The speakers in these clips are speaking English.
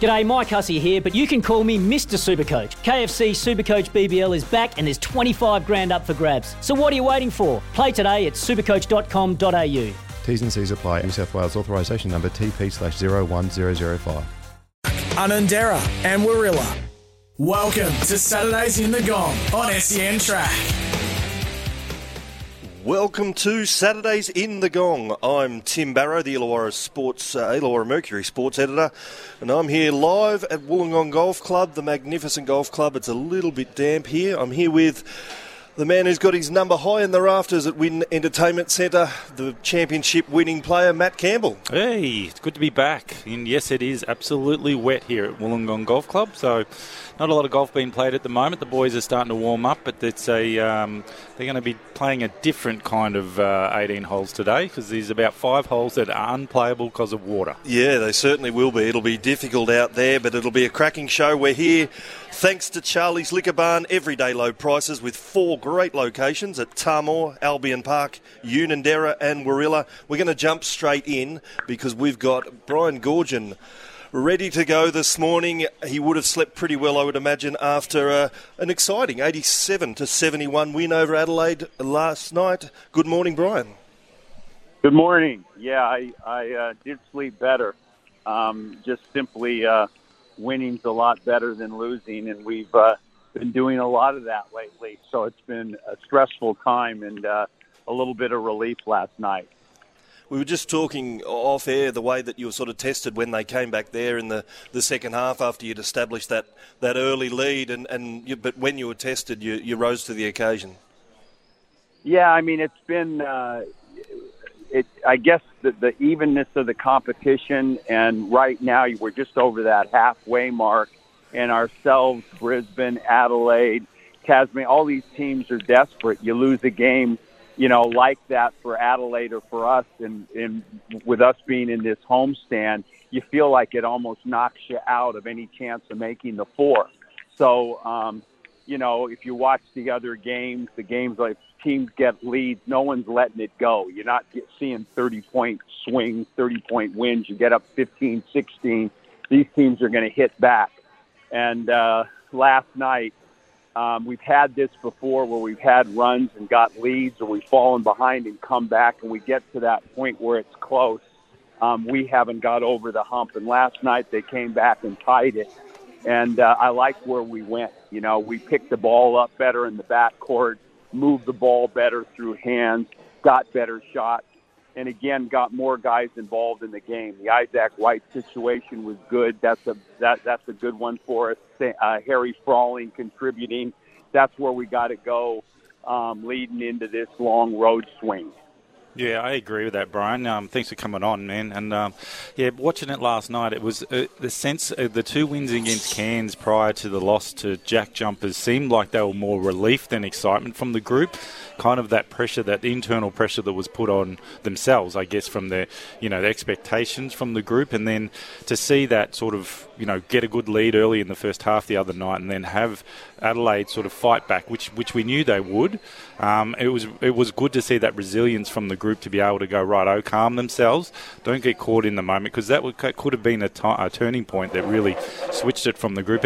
G'day, Mike Hussey here, but you can call me Mr. Supercoach. KFC Supercoach BBL is back and there's 25 grand up for grabs. So what are you waiting for? Play today at supercoach.com.au. T's and C's apply. New South Wales authorisation number TP slash 01005. Unanderra and Warilla. Welcome to Saturdays in the Gong on SEN Track. Welcome to Saturdays in the Gong. I'm Tim Barrow, the Illawarra Sports, uh, Illawarra Mercury Sports Editor, and I'm here live at Wollongong Golf Club, the magnificent golf club. It's a little bit damp here. I'm here with the man who's got his number high in the rafters at Win Entertainment Centre, the championship winning player, Matt Campbell. Hey, it's good to be back. And yes, it is absolutely wet here at Wollongong Golf Club. So, not a lot of golf being played at the moment. The boys are starting to warm up, but it's a um, they're going to be playing a different kind of uh, 18 holes today because there's about five holes that are unplayable because of water. Yeah, they certainly will be. It'll be difficult out there, but it'll be a cracking show. We're here thanks to Charlie's Liquor Barn, everyday low prices with four great locations at Tamor, Albion Park, Unanderra, and Warilla. We're going to jump straight in because we've got Brian Goorjian ready to go this morning. He would have slept pretty well, I would imagine, after uh, an exciting 87 to 71 win over Adelaide last night. Good morning, Brian. Good morning. Yeah, I, I uh, did sleep better. Um, just simply, uh, winning's a lot better than losing, and we've uh, been doing a lot of that lately. So it's been a stressful time and uh, a little bit of relief last night. We were just talking off air the way that you were sort of tested when they came back there in the, the second half after you'd established that, that early lead, and, and you, but when you were tested, you, you rose to the occasion. Yeah, I mean, it's been, uh, it, I guess, the, the evenness of the competition, and right now we're just over that halfway mark, and ourselves, Brisbane, Adelaide, Tasmania, all these teams are desperate. You lose a game you know, like that for Adelaide or for us, and, and with us being in this homestand, you feel like it almost knocks you out of any chance of making the four. So, um, you know, if you watch the other games, the games like teams get leads, no one's letting it go. You're not get, seeing 30 point swings, 30 point wins. You get up 15, 16. These teams are going to hit back. And uh, last night, um, we've had this before where we've had runs and got leads, or we've fallen behind and come back, and we get to that point where it's close. Um, we haven't got over the hump, and last night they came back and tied it. And uh, I like where we went. You know, we picked the ball up better in the backcourt, moved the ball better through hands, got better shots, and again got more guys involved in the game. The Isaac White situation was good. That's a that that's a good one for us. Uh, Harry Froling contributing. That's where we got to go, um, leading into this long road swing. Yeah, I agree with that, Brian. Um, thanks for coming on, man. And um, yeah, watching it last night, it was uh, the sense of the two wins against Cairns prior to the loss to Jack Jumpers seemed like they were more relief than excitement from the group. Kind of that pressure, that internal pressure that was put on themselves, I guess, from their you know the expectations from the group, and then to see that sort of you know get a good lead early in the first half the other night, and then have Adelaide sort of fight back, which which we knew they would. Um, it was it was good to see that resilience from the group to be able to go right, oh, calm themselves, don't get caught in the moment because that would, could have been a, t- a turning point that really switched it from the group.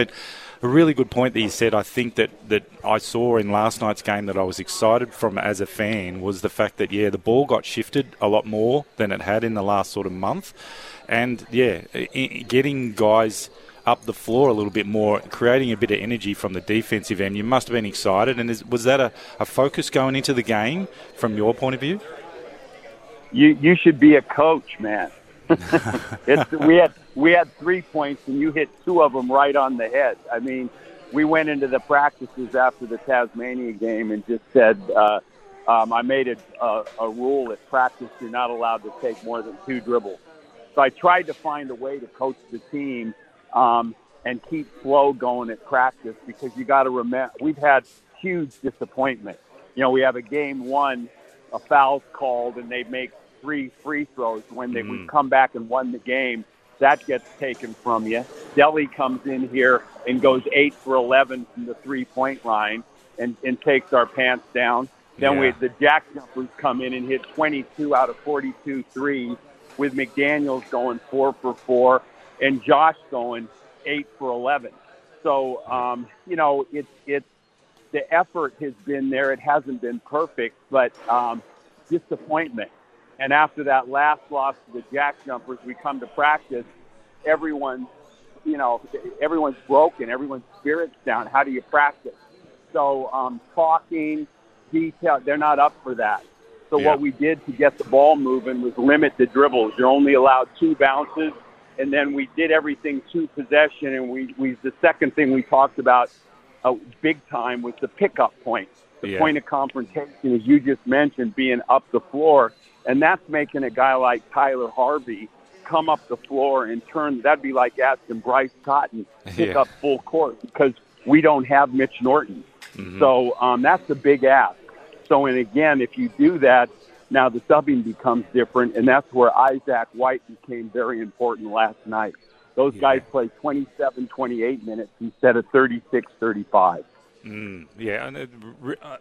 A really good point that you said. I think that, that I saw in last night's game that I was excited from as a fan was the fact that yeah, the ball got shifted a lot more than it had in the last sort of month, and yeah, getting guys up the floor a little bit more, creating a bit of energy from the defensive end. You must have been excited. And is, was that a, a focus going into the game from your point of view? You you should be a coach, man. it's, we had we had three points and you hit two of them right on the head. I mean, we went into the practices after the Tasmania game and just said uh, um, I made a, a, a rule at practice you're not allowed to take more than two dribbles. So I tried to find a way to coach the team um, and keep flow going at practice because you got to remember we've had huge disappointment. You know, we have a game one, a foul's called, and they make three free throws when they mm. we come back and won the game. That gets taken from you. Delhi comes in here and goes eight for eleven from the three point line and, and takes our pants down. Then yeah. we the jack jumpers come in and hit 22 out of 42 threes, with McDaniel's going four for four, and Josh going eight for 11. So um, you know it's it's the effort has been there. It hasn't been perfect, but um, disappointment. And after that last loss to the Jack Jumpers, we come to practice. Everyone's, you know, everyone's broken. Everyone's spirits down. How do you practice? So um, talking, detail, they're not up for that. So yeah. what we did to get the ball moving was limit the dribbles. You're only allowed two bounces, and then we did everything to possession. And we, we the second thing we talked about, uh, big time, was the pickup point. The yeah. point of confrontation, as you just mentioned, being up the floor, and that's making a guy like Tyler Harvey come up the floor and turn. That'd be like asking Bryce Cotton to pick yeah. up full court because we don't have Mitch Norton. Mm-hmm. So um, that's a big ask. So, and again, if you do that, now the subbing becomes different, and that's where Isaac White became very important last night. Those yeah. guys played 27, 28 minutes instead of 36, 35. Mm, yeah, and it,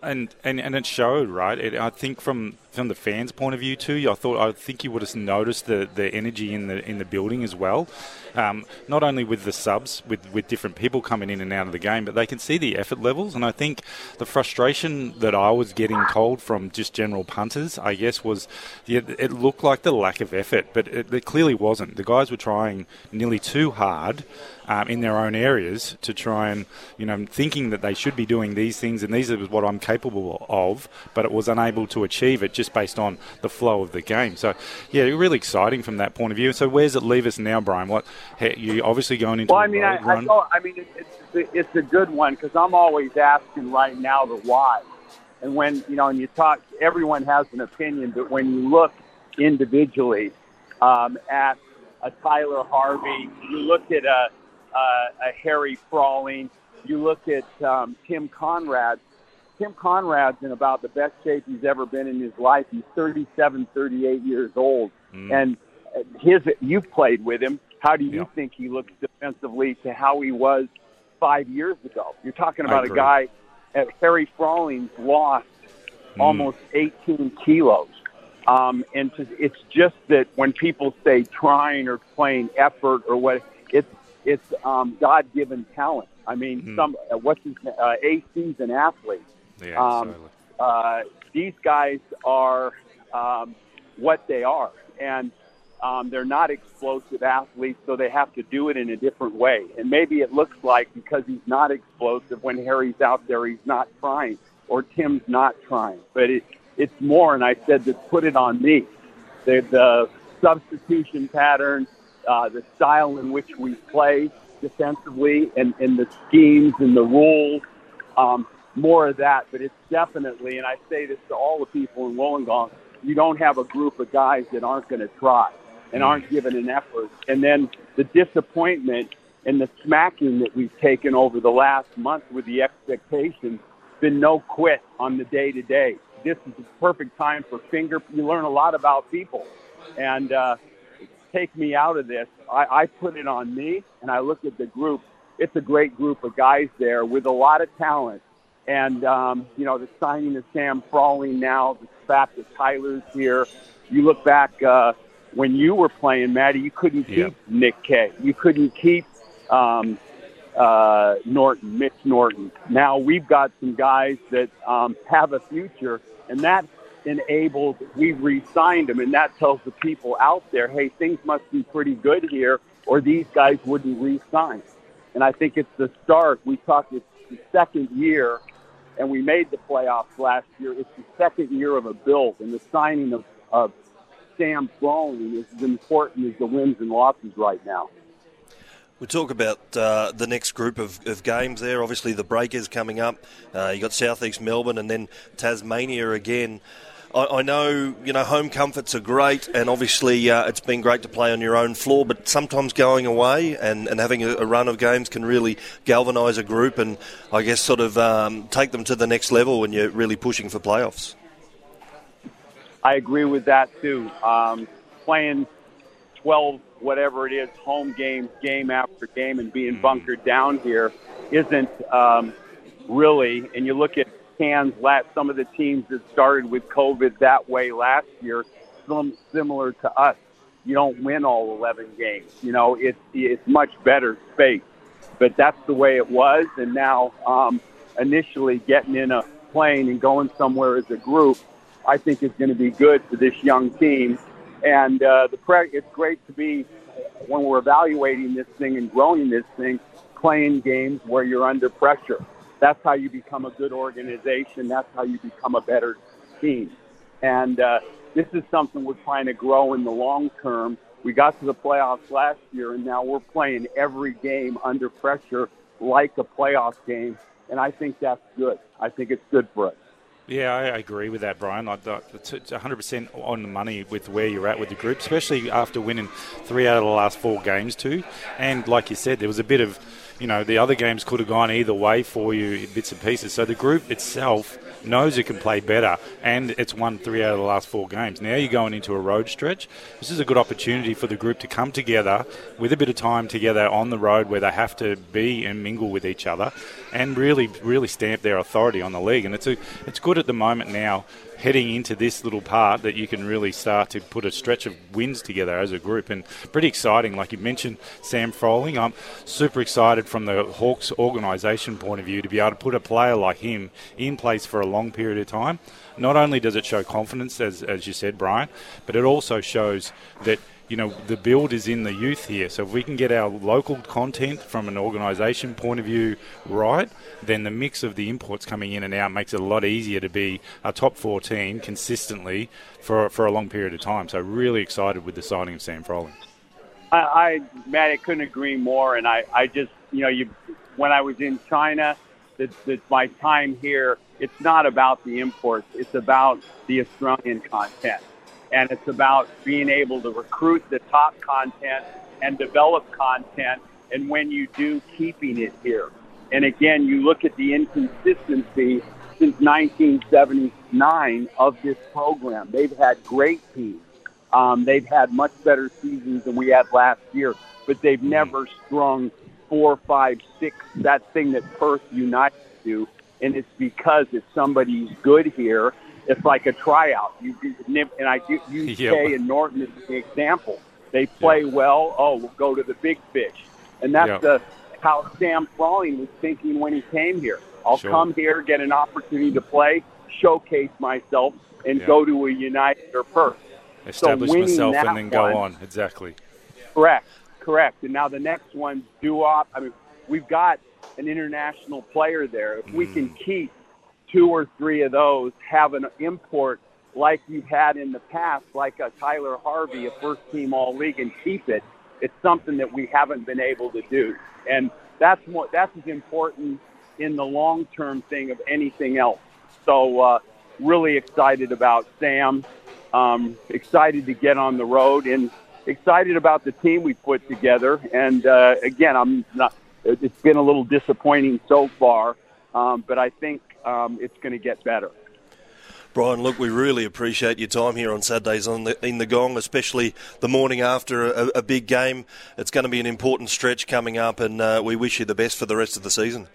and and and it showed, right? It, I think from from the fans' point of view too, I thought I think you would have noticed the, the energy in the in the building as well. Um, not only with the subs, with with different people coming in and out of the game, but they can see the effort levels. And I think the frustration that I was getting told from just general punters, I guess, was yeah, it looked like the lack of effort, but it, it clearly wasn't. The guys were trying nearly too hard um, in their own areas to try and you know thinking that they should be doing these things and these are what I'm capable of, but it was unable to achieve it just based on the flow of the game. So, yeah, really exciting from that point of view. So, where does it leave us now, Brian? What you obviously going into? Well, I mean, I, I, I, mean, it's it's, it's a good one because I'm always asking right now the why. And when you know, and you talk, everyone has an opinion, but when you look individually um, at a Tyler Harvey, you look at a, a, a Harry Froling, you look at um, Tim Coenraad. Tim Coenraad's in about the best shape he's ever been in his life. He's 37, 38 years old, mm. and his you've played with him. How do you yeah. think he looks defensively to how he was five years ago? You're talking about a guy at Harry Froling's lost mm. almost 18 kilos. Um, and to, it's just that when people say trying or playing effort or what, it's it's um, God-given talent. I mean, mm. some uh, what's his uh, AC's an athlete. Yeah, um, uh, these guys are um, what they are, and um, they're not explosive athletes, so they have to do it in a different way. And maybe it looks like because he's not explosive when Harry's out there, he's not trying, or Tim's not trying. But it, it's more, and I said to put it on me. The, the substitution pattern, uh, the style in which we play defensively, and, and the schemes and the rules. Um, more of that, but it's definitely, and I say this to all the people in Wollongong, you don't have a group of guys that aren't going to try and aren't giving an effort. And then the disappointment and the smacking that we've taken over the last month with the expectations, been no quit on the day to day. This is the perfect time for finger. You learn a lot about people, and uh, take me out of this. I, I put it on me, and I look at the group. It's a great group of guys there with a lot of talent and, um, you know, the signing of Sam Froling now, the fact that Tyler's here. You look back uh, when you were playing, Maddie, you couldn't keep yeah. Nick Kay. You couldn't keep um, uh, Norton, Mitch Norton. Now we've got some guys that um, have a future, and that enables, we've re signed them, and that tells the people out there, hey, things must be pretty good here, or these guys wouldn't re sign. And I think it's the start. We talked, it's the second year and we made the playoffs last year. It's the second year of a build, and the signing of, of Sam Froling is as important as the wins and losses right now. We talk about uh, the next group of, of, games there. Obviously, the Breakers coming up. Uh, you got Southeast Melbourne and then Tasmania again. I, I know you know home comforts are great, and obviously uh, it's been great to play on your own floor. But sometimes going away and, and having a, a run of games can really galvanise a group, and I guess sort of um, take them to the next level when you're really pushing for playoffs. I agree with that too. Um, playing 12, whatever it is, home games, game after game, and being bunkered down here isn't um, really. And you look at Cairns, some of the teams that started with COVID that way last year, some similar to us. You don't win all 11 games. You know, it's it's much better space, but that's the way it was. And now, um, initially getting in a plane and going somewhere as a group, I think is going to be good for this young team. And uh, the pre- it's great to be when we're evaluating this thing and growing this thing, playing games where you're under pressure that's how you become a good organization. That's how you become a better team. And uh, this is something we're trying to grow in the long term. We got to the playoffs last year, and now we're playing every game under pressure like a playoff game. And I think that's good. I think it's good for us. Yeah, I agree with that, Brian. It's 100% on the money with where you're at with the group, especially after winning three out of the last four games, too. And like you said, there was a bit of you know, the other games could have gone either way for you, bits and pieces. So the group itself knows it can play better, and it's won three out of the last four games. Now you're going into a road stretch. This is a good opportunity for the group to come together with a bit of time together on the road where they have to be and mingle with each other, and really, really stamp their authority on the league. And it's a, it's good at the moment now heading into this little part that you can really start to put a stretch of wins together as a group and pretty exciting. Like you mentioned, Sam Froling, I'm super excited from the Hawks organisation point of view to be able to put a player like him in place for a long period of time. Not only does it show confidence, as, as you said, Brian, but it also shows that you know, the build is in the youth here. So if we can get our local content from an organisation point of view right, then the mix of the imports coming in and out makes it a lot easier to be a top 14 consistently for, for a long period of time. So really excited with the signing of Sam Froling. I, I Matt, I couldn't agree more. And I, I just, you know, you when I was in China, that, that my time here, it's not about the imports. It's about the Australian content and it's about being able to recruit the top content and develop content, and when you do, keeping it here. And again, you look at the inconsistency since 1979 of this program. They've had great teams. Um, they've had much better seasons than we had last year, but they've hmm. never strung four, five, six, that thing that Perth United do. And it's because if somebody's good here it's like a tryout. You and I use yep. Kay and Norton as the example. They play yep. well. Oh, we'll go to the big fish, and that's yep. the how Sam Froling was thinking when he came here. I'll sure. come here, get an opportunity to play, showcase myself, and go to a United or Perth. Establish so myself and then go one, on. Exactly. Correct. Correct. And now the next one, Duop. I mean, we've got an international player there. If mm. we can mm. keep two or three of those have an import like you've had in the past, like a Tyler Harvey, a first team all league, and keep it. It's something that we haven't been able to do. And that's more, that's as important in the long term thing of anything else. So, uh, really excited about Sam, um, excited to get on the road, and excited about the team we put together. And uh, again, I'm not, it's been a little disappointing so far, um, but I think um, it's going to get better. Brian, look, we really appreciate your time here on Saturdays on the, in the Gong, especially the morning after a, a, big game. It's going to be an important stretch coming up, and uh, we wish you the best for the rest of the season.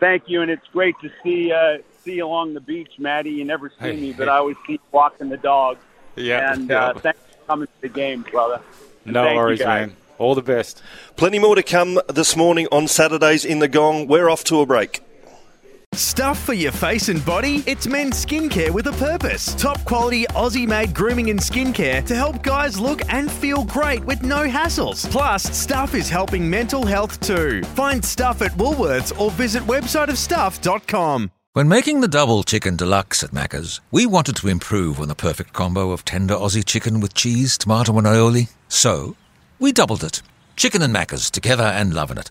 Thank you, and it's great to see uh, see you along the beach, Maddie. You never see hey, me, but I always keep walking the dog. Yeah, and yeah. Uh, thanks for coming to the game, brother. No worries, man. All the best. Plenty more to come this morning on Saturdays in the Gong. We're off to a break. Stuff for your face and body? It's men's skincare with a purpose. Top quality Aussie made grooming and skincare to help guys look and feel great with no hassles. Plus, Stuff is helping mental health too. Find Stuff at Woolworths or visit websiteofstuff.com. When making the double chicken deluxe at Macca's, we wanted to improve on the perfect combo of tender Aussie chicken with cheese, tomato, and aioli. So, we doubled it. Chicken and Macca's together and loving it.